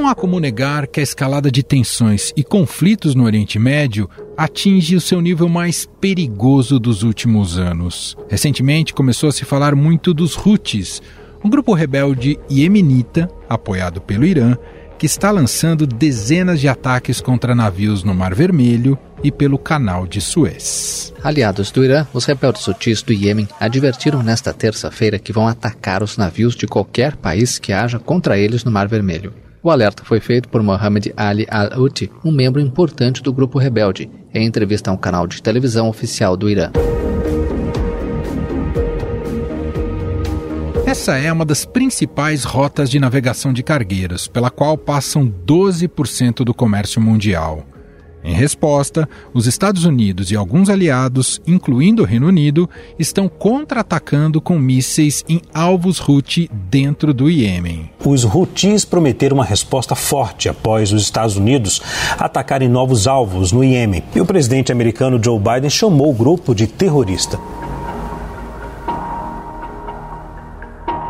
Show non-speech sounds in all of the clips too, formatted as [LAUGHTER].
Não há como negar que a escalada de tensões e conflitos no Oriente Médio atinge o seu nível mais perigoso dos últimos anos. Recentemente começou a se falar muito dos Houthis, um grupo rebelde iemenita, apoiado pelo Irã, que está lançando dezenas de ataques contra navios no Mar Vermelho e pelo Canal de Suez. Aliados do Irã, os rebeldes hutis do Iêmen advertiram nesta terça-feira que vão atacar os navios de qualquer país que haja contra eles no Mar Vermelho. O alerta foi feito por Mohammed Ali al-Houthi, um membro importante do grupo rebelde, em entrevista a um canal de televisão oficial do Irã. Essa é uma das principais rotas de navegação de cargueiros, pela qual passam 12% do comércio mundial. Em resposta, os Estados Unidos e alguns aliados, incluindo o Reino Unido, estão contra-atacando com mísseis em alvos Houthi dentro do Iêmen. Os Houthis prometeram uma resposta forte após os Estados Unidos atacarem novos alvos no Iêmen. E o presidente americano Joe Biden chamou o grupo de terrorista.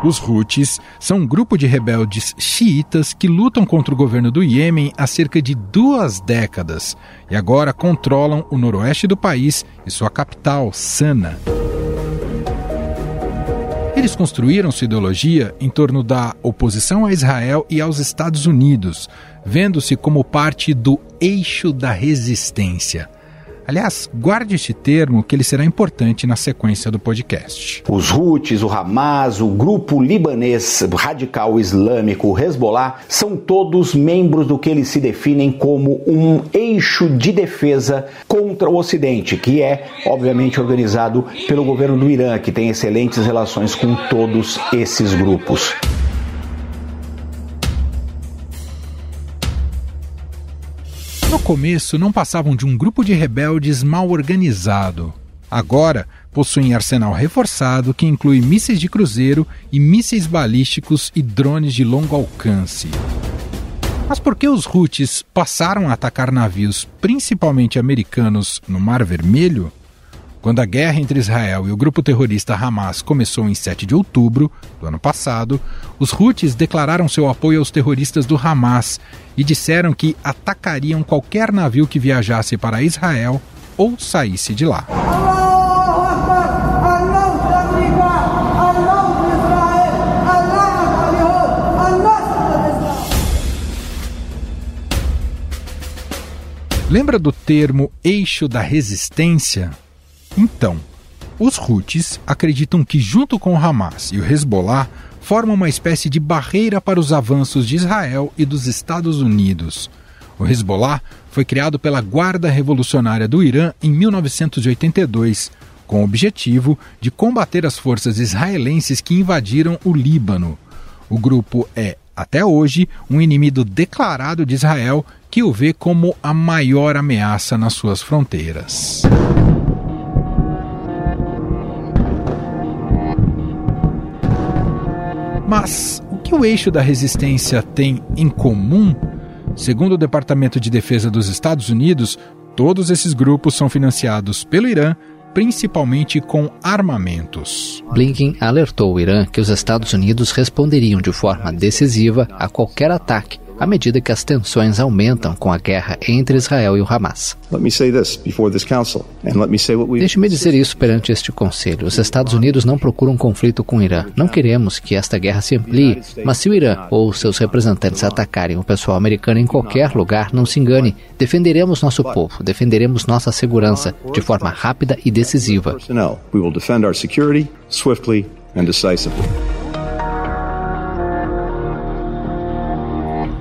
Os Houthis são um grupo de rebeldes xiitas que lutam contra o governo do Iêmen há cerca de duas décadas e agora controlam o noroeste do país e sua capital, Sana. Eles construíram sua ideologia em torno da oposição a Israel e aos Estados Unidos, vendo-se como parte do eixo da resistência. Aliás, guarde este termo que ele será importante na sequência do podcast. Os Houthis, o Hamas, o grupo libanês radical islâmico Hezbollah são todos membros do que eles se definem como um eixo de defesa contra o Ocidente, que é, obviamente, organizado pelo governo do Irã, que tem excelentes relações com todos esses grupos. Começo, não passavam de um grupo de rebeldes mal organizado. Agora, possuem arsenal reforçado que inclui mísseis de cruzeiro e mísseis balísticos e drones de longo alcance. Mas por que os Houthis passaram a atacar navios, principalmente americanos, no Mar Vermelho? Quando a guerra entre Israel e o grupo terrorista Hamas começou em 7 de outubro do ano passado, os Houthis declararam seu apoio aos terroristas do Hamas e disseram que atacariam qualquer navio que viajasse para Israel ou saísse de lá. Lembra do termo eixo da resistência? Então, os Houthis acreditam que, junto com o Hamas e o Hezbollah, formam uma espécie de barreira para os avanços de Israel e dos Estados Unidos. O Hezbollah foi criado pela Guarda Revolucionária do Irã em 1982, com o objetivo de combater as forças israelenses que invadiram o Líbano. O grupo é, até hoje, um inimigo declarado de Israel que o vê como a maior ameaça nas suas fronteiras. Mas o que o eixo da resistência tem em comum? Segundo o Departamento de Defesa dos Estados Unidos, todos esses grupos são financiados pelo Irã, principalmente com armamentos. Blinken alertou o Irã que os Estados Unidos responderiam de forma decisiva a qualquer ataque à medida que as tensões aumentam com a guerra entre Israel e o Hamas. Deixe-me dizer isso perante este Conselho. Os Estados Unidos não procuram um conflito com o Irã. Não queremos que esta guerra se amplie, mas se o Irã ou seus representantes atacarem o pessoal americano em qualquer lugar, não se engane. Defenderemos nosso povo, defenderemos nossa segurança de forma rápida e decisiva.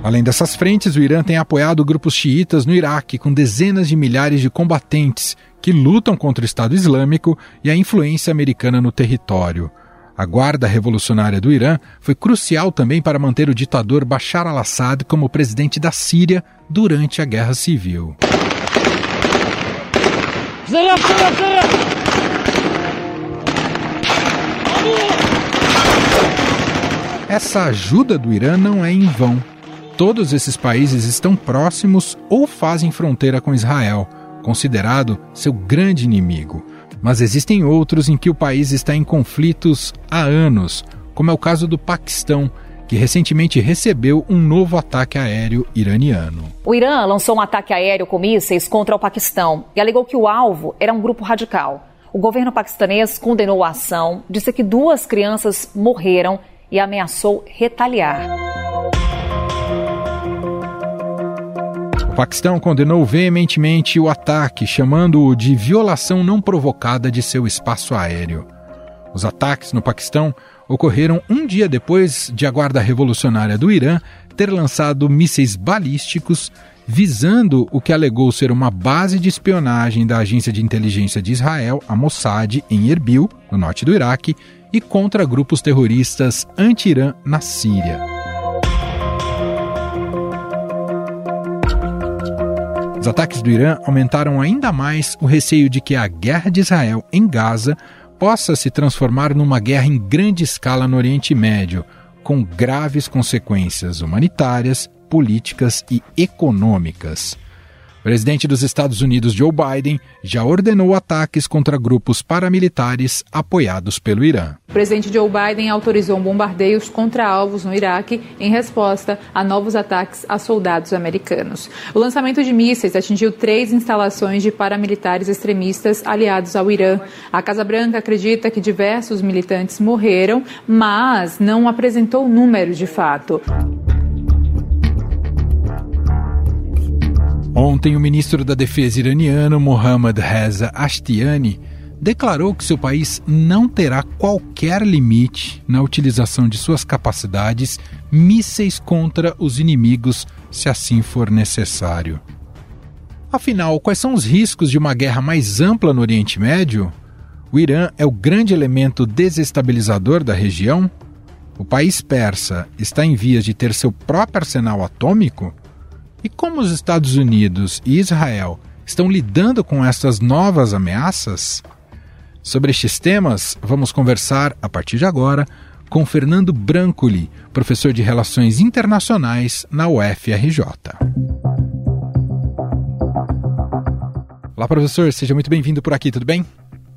Além dessas frentes, o Irã tem apoiado grupos xiitas no Iraque, com dezenas de milhares de combatentes que lutam contra o Estado Islâmico e a influência americana no território. A Guarda Revolucionária do Irã foi crucial também para manter o ditador Bashar al-Assad como presidente da Síria durante a Guerra Civil. Essa ajuda do Irã não é em vão. Todos esses países estão próximos ou fazem fronteira com Israel, considerado seu grande inimigo. Mas existem outros em que o país está em conflitos há anos, como é o caso do Paquistão, que recentemente recebeu um novo ataque aéreo iraniano. O Irã lançou um ataque aéreo com mísseis contra o Paquistão e alegou que o alvo era um grupo radical. O governo paquistanês condenou a ação, disse que duas crianças morreram e ameaçou retaliar. O Paquistão condenou veementemente o ataque, chamando-o de violação não provocada de seu espaço aéreo. Os ataques no Paquistão ocorreram um dia depois de a Guarda Revolucionária do Irã ter lançado mísseis balísticos visando o que alegou ser uma base de espionagem da agência de inteligência de Israel, a Mossad, em Erbil, no norte do Iraque, e contra grupos terroristas anti-Irã na Síria. Os ataques do Irã aumentaram ainda mais o receio de que a guerra de Israel em Gaza possa se transformar numa guerra em grande escala no Oriente Médio, com graves consequências humanitárias, políticas e econômicas. O presidente dos Estados Unidos, Joe Biden, já ordenou ataques contra grupos paramilitares apoiados pelo Irã. O presidente Joe Biden autorizou bombardeios contra alvos no Iraque em resposta a novos ataques a soldados americanos. O lançamento de mísseis atingiu três instalações de paramilitares extremistas aliados ao Irã. A Casa Branca acredita que diversos militantes morreram, mas não apresentou números de fato. Ontem, o ministro da Defesa iraniano, Mohammad Reza Ashtiani, declarou que seu país não terá qualquer limite na utilização de suas capacidades mísseis contra os inimigos, se assim for necessário. Afinal, quais são os riscos de uma guerra mais ampla no Oriente Médio? O Irã é o grande elemento desestabilizador da região? O país persa está em vias de ter seu próprio arsenal atômico? E como os Estados Unidos e Israel estão lidando com essas novas ameaças? Sobre estes temas, vamos conversar a partir de agora com Fernando Brancoli, professor de Relações Internacionais na UFRJ. Olá, professor, seja muito bem-vindo por aqui, tudo bem?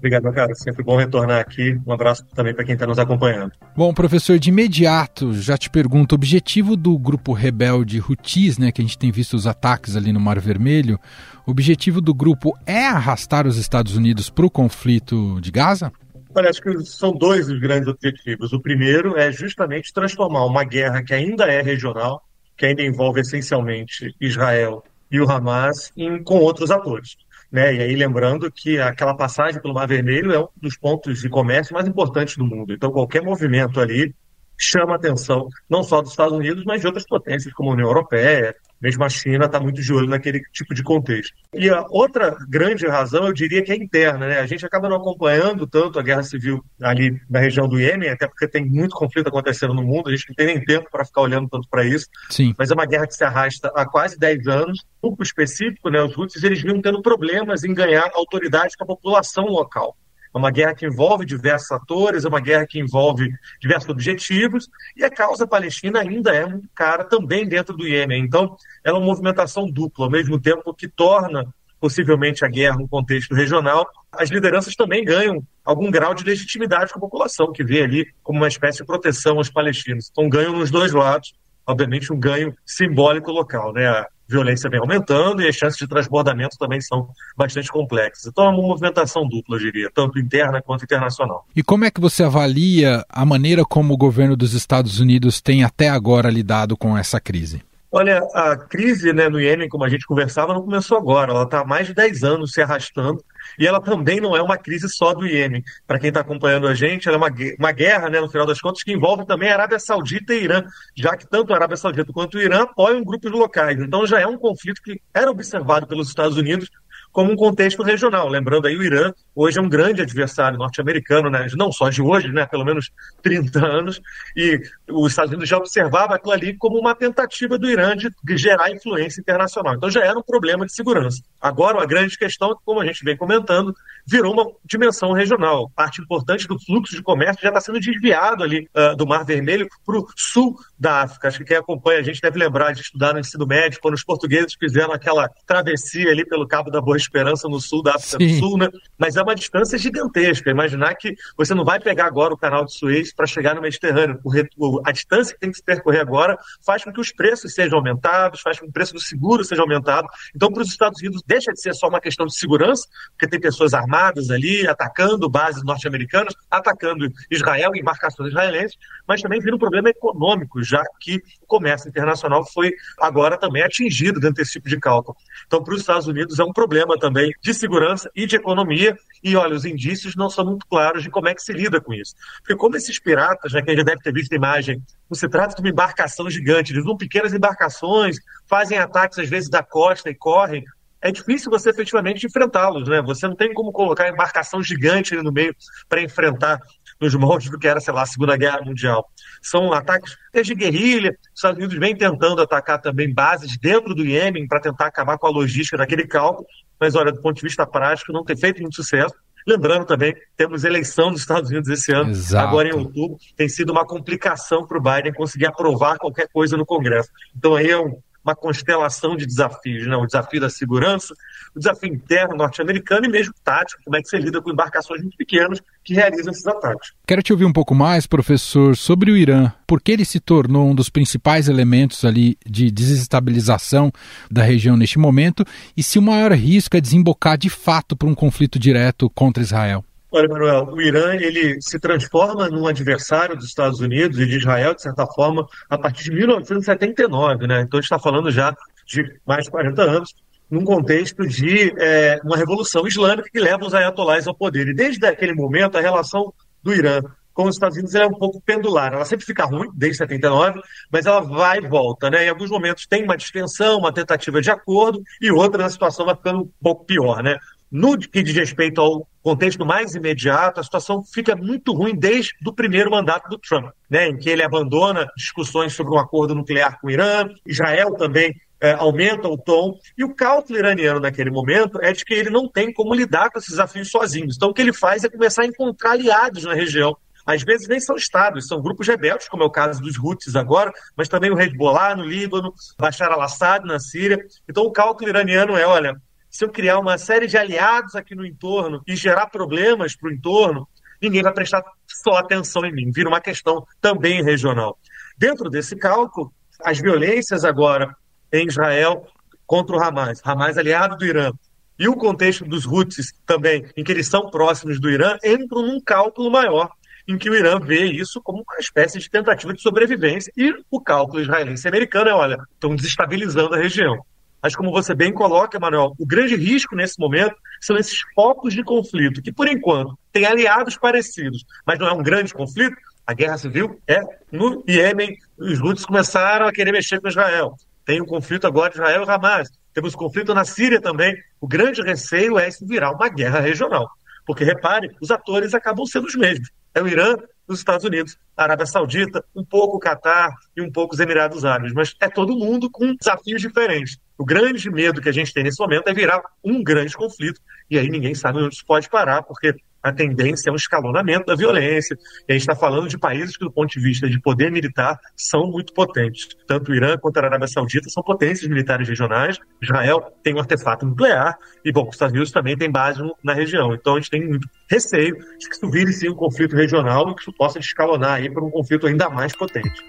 Obrigado, meu cara. Sempre bom retornar aqui. Um abraço também para quem está nos acompanhando. Bom, professor, de imediato já te pergunto: o objetivo do grupo rebelde Houthis, né, que a gente tem visto os ataques ali no Mar Vermelho, o objetivo do grupo é arrastar os Estados Unidos para o conflito de Gaza? Parece que são dois os grandes objetivos. O primeiro é justamente transformar uma guerra que ainda é regional, que ainda envolve essencialmente Israel e o Hamas, em, com outros atores. Né? E aí lembrando que aquela passagem pelo Mar Vermelho é um dos pontos de comércio mais importantes do mundo. Então qualquer movimento ali chama a atenção não só dos Estados Unidos, mas de outras potências como a União Europeia, mesmo a China está muito de olho naquele tipo de contexto. E a outra grande razão, eu diria que é interna. Né? A gente acaba não acompanhando tanto a guerra civil ali na região do Iêmen, até porque tem muito conflito acontecendo no mundo, a gente não tem nem tempo para ficar olhando tanto para isso. Sim. Mas é uma guerra que se arrasta há quase 10 anos. Um grupo específico, né, os Houthis, eles vinham tendo problemas em ganhar autoridade com a população local. É uma guerra que envolve diversos atores, é uma guerra que envolve diversos objetivos, e a causa palestina ainda é muito cara também dentro do Iêmen. Então, é uma movimentação dupla, ao mesmo tempo que torna possivelmente a guerra um contexto regional, as lideranças também ganham algum grau de legitimidade com a população, que vê ali como uma espécie de proteção aos palestinos. Então, ganham nos dois lados, obviamente, um ganho simbólico local. Né? Violência vem aumentando e as chances de transbordamento também são bastante complexas. Então é uma movimentação dupla, eu diria, tanto interna quanto internacional. E como é que você avalia a maneira como o governo dos Estados Unidos tem até agora lidado com essa crise? Olha, a crise né, no Iêmen, como a gente conversava, não começou agora. Ela está há mais de 10 anos se arrastando e ela também não é uma crise só do Iêmen. Para quem está acompanhando a gente, ela é uma, uma guerra, né, no final das contas, que envolve também a Arábia Saudita e Irã, já que tanto a Arábia Saudita quanto o Irã apoiam grupos locais. Então já é um conflito que era observado pelos Estados Unidos como um contexto regional. Lembrando aí, o Irã hoje é um grande adversário norte-americano, né? não só de hoje, né? pelo menos [LAUGHS] 30 anos, e os Estados Unidos já observava aquilo ali como uma tentativa do Irã de gerar influência internacional. Então já era um problema de segurança. Agora, a grande questão, é como a gente vem comentando, virou uma dimensão regional. Parte importante do fluxo de comércio já está sendo desviado ali uh, do Mar Vermelho para o sul da África. Acho que quem acompanha a gente deve lembrar de estudar no ensino médio, quando os portugueses fizeram aquela travessia ali pelo Cabo da Boa esperança no sul da África Sim. do Sul, né? Mas é uma distância gigantesca. Imaginar que você não vai pegar agora o canal de Suez para chegar no Mediterrâneo. O, a distância que tem que se percorrer agora faz com que os preços sejam aumentados, faz com que o preço do seguro seja aumentado. Então, para os Estados Unidos, deixa de ser só uma questão de segurança, porque tem pessoas armadas ali atacando bases norte-americanas, atacando Israel e embarcações israelenses, mas também vira um problema econômico, já que o comércio internacional foi agora também atingido dentro desse tipo de cálculo. Então, para os Estados Unidos é um problema também de segurança e de economia, e olha, os indícios não são muito claros de como é que se lida com isso. Porque como esses piratas, né, que a gente deve ter visto a imagem, não se trata de uma embarcação gigante, eles usam pequenas embarcações, fazem ataques às vezes da costa e correm, é difícil você efetivamente enfrentá-los, né? Você não tem como colocar embarcação gigante ali no meio para enfrentar nos moldes do que era, sei lá, a Segunda Guerra Mundial. São ataques de guerrilha, os Estados Unidos vem tentando atacar também bases dentro do Iêmen para tentar acabar com a logística daquele cálculo, mas olha, do ponto de vista prático, não tem feito muito sucesso. Lembrando também, temos eleição nos Estados Unidos esse ano, Exato. agora em outubro. Tem sido uma complicação para o Biden conseguir aprovar qualquer coisa no Congresso. Então aí é um, uma constelação de desafios, né? o desafio da segurança, o desafio interno norte-americano e mesmo tático, como é que você lida com embarcações muito pequenas que realizam esses ataques. Quero te ouvir um pouco mais, professor, sobre o Irã. Por que ele se tornou um dos principais elementos ali de desestabilização da região neste momento e se o maior risco é desembocar de fato para um conflito direto contra Israel? Olha, Manuel, o Irã ele se transforma num adversário dos Estados Unidos e de Israel, de certa forma, a partir de 1979, né? Então a gente está falando já de mais de 40 anos, num contexto de é, uma revolução islâmica que leva os ayatolás ao poder. E desde aquele momento, a relação do Irã com os Estados Unidos é um pouco pendular. Ela sempre fica ruim, desde 79, mas ela vai e volta. Né? Em alguns momentos tem uma distensão, uma tentativa de acordo, e outra a situação vai ficando um pouco pior. Né? No que diz respeito ao contexto mais imediato, a situação fica muito ruim desde o primeiro mandato do Trump, né, em que ele abandona discussões sobre um acordo nuclear com o Irã, Israel também é, aumenta o tom, e o cálculo iraniano naquele momento é de que ele não tem como lidar com esses desafios sozinhos. Então o que ele faz é começar a encontrar aliados na região. Às vezes nem são estados, são grupos rebeldes, como é o caso dos Houthis agora, mas também o Hezbollah no Líbano, Bashar al-Assad na Síria. Então o cálculo iraniano é, olha, se eu criar uma série de aliados aqui no entorno e gerar problemas para o entorno, ninguém vai prestar só atenção em mim. Vira uma questão também regional. Dentro desse cálculo, as violências agora em Israel contra o Hamas, Hamas aliado do Irã, e o contexto dos Houthis também, em que eles são próximos do Irã, entram num cálculo maior, em que o Irã vê isso como uma espécie de tentativa de sobrevivência. E o cálculo israelense e americano é, olha, estão desestabilizando a região. Mas como você bem coloca, Manuel, o grande risco nesse momento são esses focos de conflito, que por enquanto têm aliados parecidos, mas não é um grande conflito. A guerra civil é no Iêmen, os Houthis começaram a querer mexer com Israel. Tem um conflito agora Israel e Hamas. Temos conflito na Síria também. O grande receio é se virar uma guerra regional. Porque, repare, os atores acabam sendo os mesmos. É o Irã, os Estados Unidos, a Arábia Saudita, um pouco o Catar e um pouco os Emirados Árabes. Mas é todo mundo com desafios diferentes. O grande medo que a gente tem nesse momento é virar um grande conflito. E aí ninguém sabe onde isso pode parar, porque a tendência é um escalonamento da violência. E a gente está falando de países que, do ponto de vista de poder militar, são muito potentes. Tanto o Irã quanto a Arábia Saudita são potências militares regionais. Israel tem um artefato nuclear. E, bom, os Estados Unidos também tem base na região. Então a gente tem muito receio de que isso vire sim um conflito regional e que isso possa escalonar aí para um conflito ainda mais potente.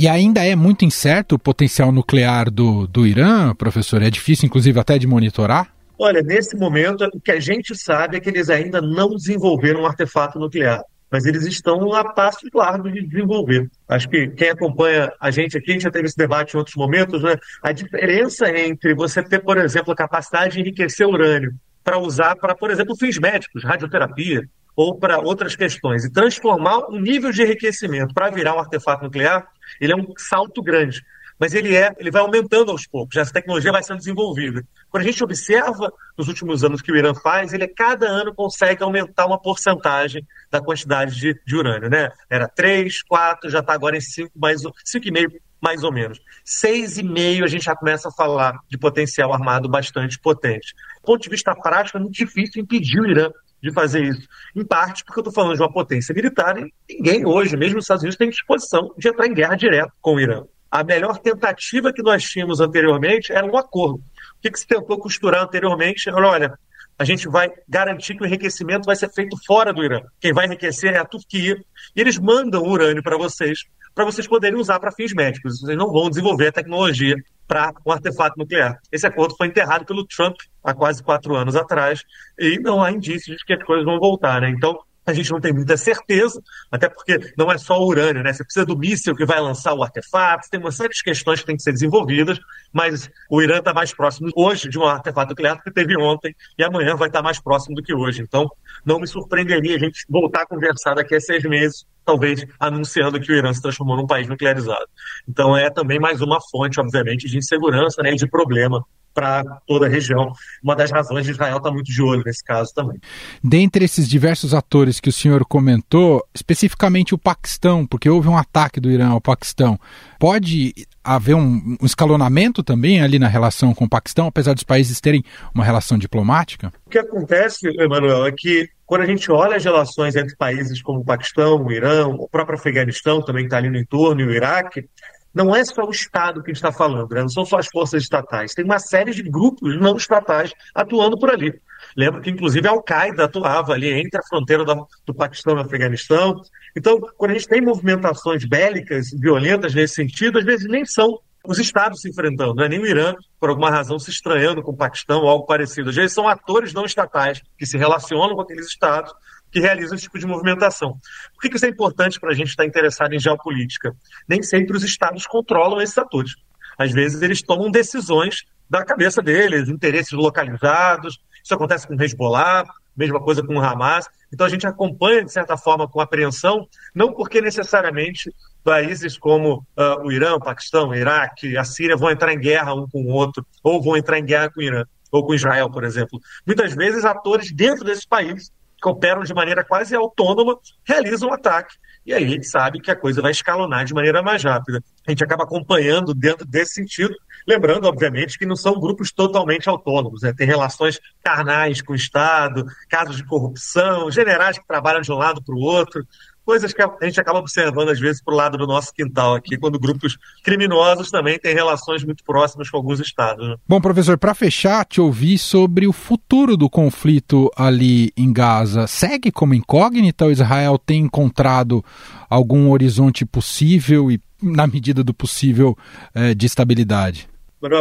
E ainda é muito incerto o potencial nuclear do, do Irã, professor? É difícil, inclusive, até de monitorar? Olha, nesse momento, o que a gente sabe é que eles ainda não desenvolveram um artefato nuclear mas eles estão a passo largo de desenvolver. Acho que quem acompanha a gente aqui, a gente já teve esse debate em outros momentos, né? A diferença entre você ter, por exemplo, a capacidade de enriquecer urânio para usar para, por exemplo, fins médicos, radioterapia, ou para outras questões, e transformar o nível de enriquecimento para virar um artefato nuclear, ele é um salto grande. Mas ele é, ele vai aumentando aos poucos, essa tecnologia vai sendo desenvolvida. Quando a gente observa nos últimos anos que o Irã faz, ele a cada ano consegue aumentar uma porcentagem da quantidade de, de urânio, né? Era 3, 4, já está agora em 5, mais 5,5 mais ou menos. 6,5 a gente já começa a falar de potencial armado bastante potente. Do ponto de vista prático, é muito difícil impedir o Irã de fazer isso. Em parte porque eu estou falando de uma potência militar e ninguém hoje, mesmo os Estados Unidos, tem disposição de entrar em guerra direta com o Irã. A melhor tentativa que nós tínhamos anteriormente era um acordo. O que, que se tentou costurar anteriormente? Olha, a gente vai garantir que o enriquecimento vai ser feito fora do Irã. Quem vai enriquecer é a Turquia. E eles mandam o urânio para vocês, para vocês poderem usar para fins médicos. Vocês não vão desenvolver a tecnologia para um artefato nuclear. Esse acordo foi enterrado pelo Trump há quase quatro anos atrás e não há indícios de que as coisas vão voltar. Né? Então, a gente não tem muita certeza, até porque não é só o urânio, né? Você precisa do míssil que vai lançar o artefato, tem uma série de questões que têm que ser desenvolvidas, mas o Irã está mais próximo hoje de um artefato nuclear do que teve ontem, e amanhã vai estar mais próximo do que hoje. Então, não me surpreenderia a gente voltar a conversar daqui a seis meses, talvez anunciando que o Irã se transformou num país nuclearizado. Então, é também mais uma fonte, obviamente, de insegurança né, e de problema para toda a região. Uma das razões de Israel estar tá muito de olho nesse caso também. Dentre esses diversos atores que o senhor comentou, especificamente o Paquistão, porque houve um ataque do Irã ao Paquistão, pode haver um, um escalonamento também ali na relação com o Paquistão, apesar dos países terem uma relação diplomática? O que acontece, Emanuel, é que quando a gente olha as relações entre países como o Paquistão, o Irã, o próprio Afeganistão também está ali no entorno, e o Iraque, não é só o Estado que está falando, né? não são só as forças estatais, tem uma série de grupos não estatais atuando por ali. Lembro que, inclusive, a Al-Qaeda atuava ali entre a fronteira do, do Paquistão e o Afeganistão. Então, quando a gente tem movimentações bélicas, violentas nesse sentido, às vezes nem são os estados se enfrentando, não é nem o Irã, por alguma razão, se estranhando com o Paquistão ou algo parecido. Às vezes são atores não estatais que se relacionam com aqueles estados que realizam esse tipo de movimentação. Por que isso é importante para a gente estar interessado em geopolítica? Nem sempre os estados controlam esses atores. Às vezes eles tomam decisões da cabeça deles, interesses localizados. Isso acontece com o Hezbollah, mesma coisa com o Hamas. Então a gente acompanha, de certa forma, com apreensão, não porque necessariamente países como uh, o Irã, o Paquistão, o Iraque, a Síria vão entrar em guerra um com o outro, ou vão entrar em guerra com o Irã, ou com Israel, por exemplo. Muitas vezes atores dentro desses países que operam de maneira quase autônoma, realizam o um ataque. E aí a gente sabe que a coisa vai escalonar de maneira mais rápida. A gente acaba acompanhando dentro desse sentido, lembrando, obviamente, que não são grupos totalmente autônomos, né? tem relações carnais com o Estado, casos de corrupção, generais que trabalham de um lado para o outro coisas que a gente acaba observando às vezes para o lado do nosso quintal aqui, quando grupos criminosos também têm relações muito próximas com alguns estados. Né? Bom, professor, para fechar, te ouvi sobre o futuro do conflito ali em Gaza. Segue como incógnita ou Israel tem encontrado algum horizonte possível e, na medida do possível, é, de estabilidade?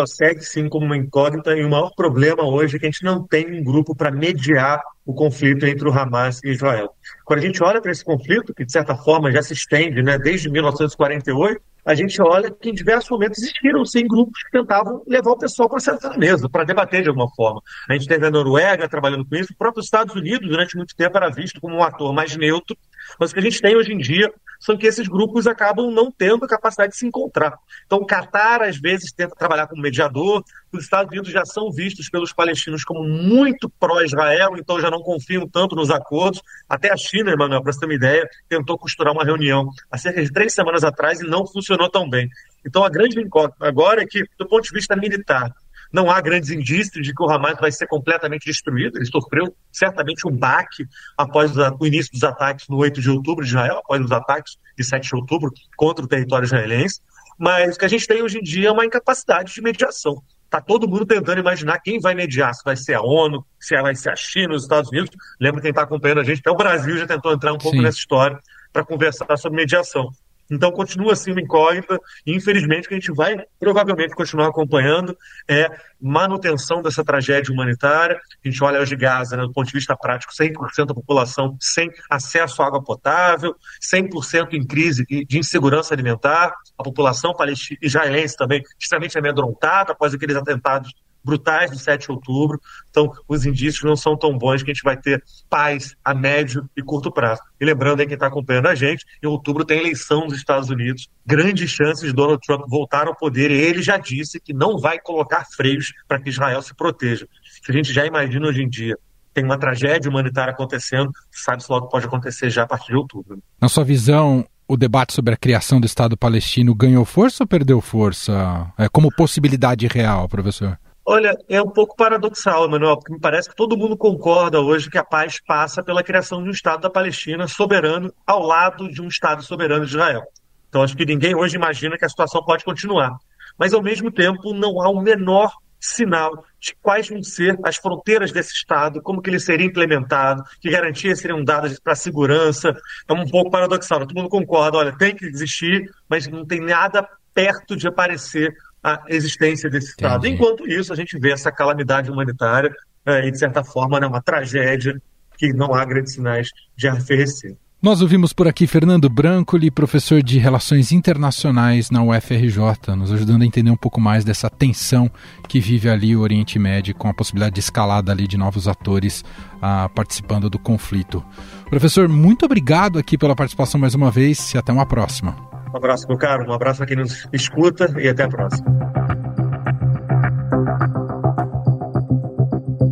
Segue sim como uma incógnita e o maior problema hoje é que a gente não tem um grupo para mediar o conflito entre o Hamas e Israel. Quando a gente olha para esse conflito, que de certa forma já se estende né, desde 1948, a gente olha que em diversos momentos existiram sim grupos que tentavam levar o pessoal para sentar na mesa, para debater de alguma forma. A gente teve a Noruega trabalhando com isso, o próprio Estados Unidos, durante muito tempo, era visto como um ator mais neutro, mas o que a gente tem hoje em dia são que esses grupos acabam não tendo a capacidade de se encontrar. Então, o Qatar, às vezes, tenta trabalhar como mediador, os Estados Unidos já são vistos pelos palestinos como muito pró-Israel, então já não confiam tanto nos acordos. Até a China, Emanuel, para você ter uma ideia, tentou costurar uma reunião há cerca de três semanas atrás e não funcionou tão bem. Então, a grande incógnita agora é que, do ponto de vista militar, não há grandes indícios de que o Hamas vai ser completamente destruído. Ele sofreu certamente um baque após o início dos ataques no 8 de outubro de Israel, após os ataques de 7 de outubro contra o território israelense. Mas o que a gente tem hoje em dia é uma incapacidade de mediação. Está todo mundo tentando imaginar quem vai mediar, se vai ser a ONU, se vai ser a China, os Estados Unidos. Lembra quem está acompanhando a gente, até o Brasil já tentou entrar um pouco Sim. nessa história para conversar sobre mediação. Então continua assim uma incógnita e infelizmente o que a gente vai provavelmente continuar acompanhando é manutenção dessa tragédia humanitária. A gente olha hoje Gaza, né, do ponto de vista prático, 100% da população sem acesso à água potável, 100% em crise de insegurança alimentar, a população palestina israelense também extremamente amedrontada após aqueles atentados brutais do 7 de outubro. Então, os indícios não são tão bons que a gente vai ter paz a médio e curto prazo. E lembrando aí quem está acompanhando a gente, em outubro tem eleição nos Estados Unidos, grandes chances de Donald Trump voltar ao poder, e ele já disse que não vai colocar freios para que Israel se proteja. Se a gente já imagina hoje em dia tem uma tragédia humanitária acontecendo, sabe-se logo que pode acontecer já a partir de outubro. Na sua visão, o debate sobre a criação do Estado palestino ganhou força ou perdeu força? É, como possibilidade real, professor? Olha, é um pouco paradoxal, Emanuel, porque me parece que todo mundo concorda hoje que a paz passa pela criação de um Estado da Palestina soberano ao lado de um Estado soberano de Israel. Então acho que ninguém hoje imagina que a situação pode continuar. Mas ao mesmo tempo não há o menor sinal de quais vão ser as fronteiras desse Estado, como que ele seria implementado, que garantias seriam dadas para a segurança. É um pouco paradoxal, todo mundo concorda, olha, tem que existir, mas não tem nada perto de aparecer a existência desse Estado. Entendi. Enquanto isso, a gente vê essa calamidade humanitária é, e, de certa forma, né, uma tragédia que não há grandes sinais de arrefecer. Nós ouvimos por aqui Fernando Brancoli, professor de Relações Internacionais na UFRJ, nos ajudando a entender um pouco mais dessa tensão que vive ali o Oriente Médio, com a possibilidade de escalada ali de novos atores ah, participando do conflito. Professor, muito obrigado aqui pela participação mais uma vez e até uma próxima. Um abraço, meu caro, um abraço a quem nos escuta e até a próxima.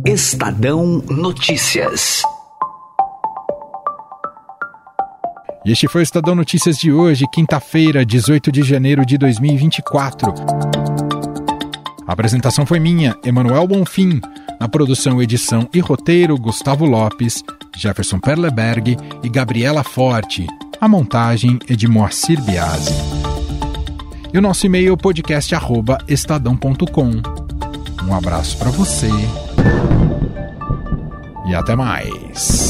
Estadão Notícias. E este foi o Estadão Notícias de hoje, quinta-feira, 18 de janeiro de 2024. A apresentação foi minha, Emanuel Bonfim. Na produção, edição e roteiro, Gustavo Lopes, Jefferson Perleberg e Gabriela Forte. A montagem é de Moacir Biasi. E o nosso e-mail podcast@estadão.com. Um abraço para você e até mais.